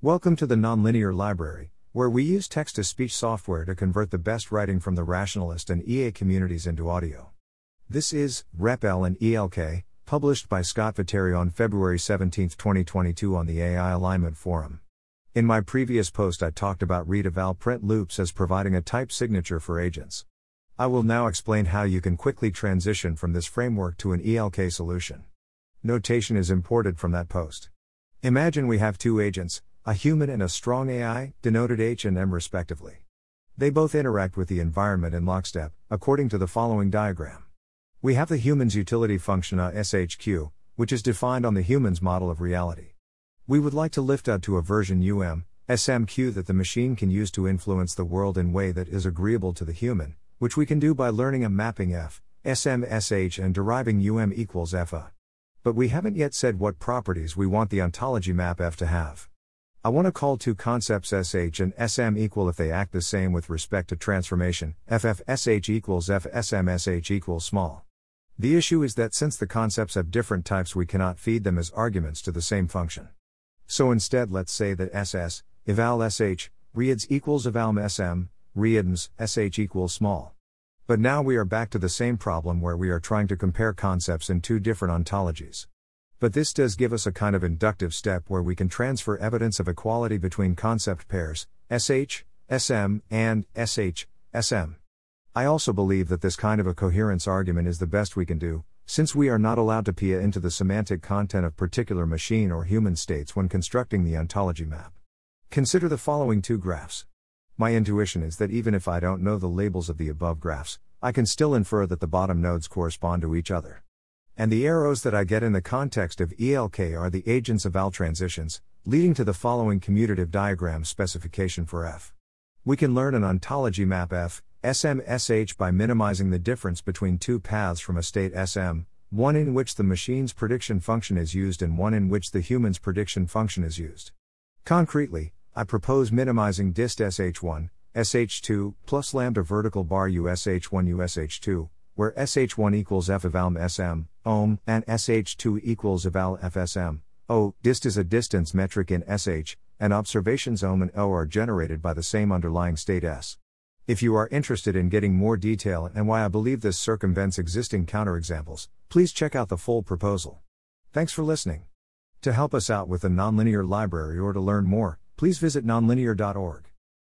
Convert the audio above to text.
Welcome to the Nonlinear Library, where we use text to speech software to convert the best writing from the rationalist and EA communities into audio. This is REPL and ELK, published by Scott Viteri on February 17, 2022, on the AI Alignment Forum. In my previous post, I talked about read eval print loops as providing a type signature for agents. I will now explain how you can quickly transition from this framework to an ELK solution. Notation is imported from that post. Imagine we have two agents, a human and a strong AI, denoted H and M respectively. They both interact with the environment in lockstep, according to the following diagram. We have the human's utility function a SHQ, which is defined on the human's model of reality. We would like to lift out to a version UM, SMQ that the machine can use to influence the world in way that is agreeable to the human, which we can do by learning a mapping F, SMSH and deriving UM equals FA. But we haven't yet said what properties we want the ontology map F to have. I want to call two concepts SH and SM equal if they act the same with respect to transformation, FFSH equals FSMSH equals small. The issue is that since the concepts have different types, we cannot feed them as arguments to the same function. So instead, let's say that SS, eval SH, reads equals evalm SM, readms, SH equals small. But now we are back to the same problem where we are trying to compare concepts in two different ontologies. But this does give us a kind of inductive step where we can transfer evidence of equality between concept pairs, SH, SM, and SH, SM. I also believe that this kind of a coherence argument is the best we can do, since we are not allowed to peer into the semantic content of particular machine or human states when constructing the ontology map. Consider the following two graphs. My intuition is that even if I don't know the labels of the above graphs, I can still infer that the bottom nodes correspond to each other. And the arrows that I get in the context of ELK are the agents eval transitions, leading to the following commutative diagram specification for F. We can learn an ontology map F, SMSH by minimizing the difference between two paths from a state SM, one in which the machine's prediction function is used and one in which the human's prediction function is used. Concretely, I propose minimizing dist sh1, sh2, plus lambda vertical bar ush1 ush2, where sh1 equals f eval sm, ohm, and sh2 equals eval fsm. O, dist is a distance metric in sh, and observations ohm and o are generated by the same underlying state s. If you are interested in getting more detail and why I believe this circumvents existing counterexamples, please check out the full proposal. Thanks for listening. To help us out with the nonlinear library or to learn more, please visit nonlinear.org.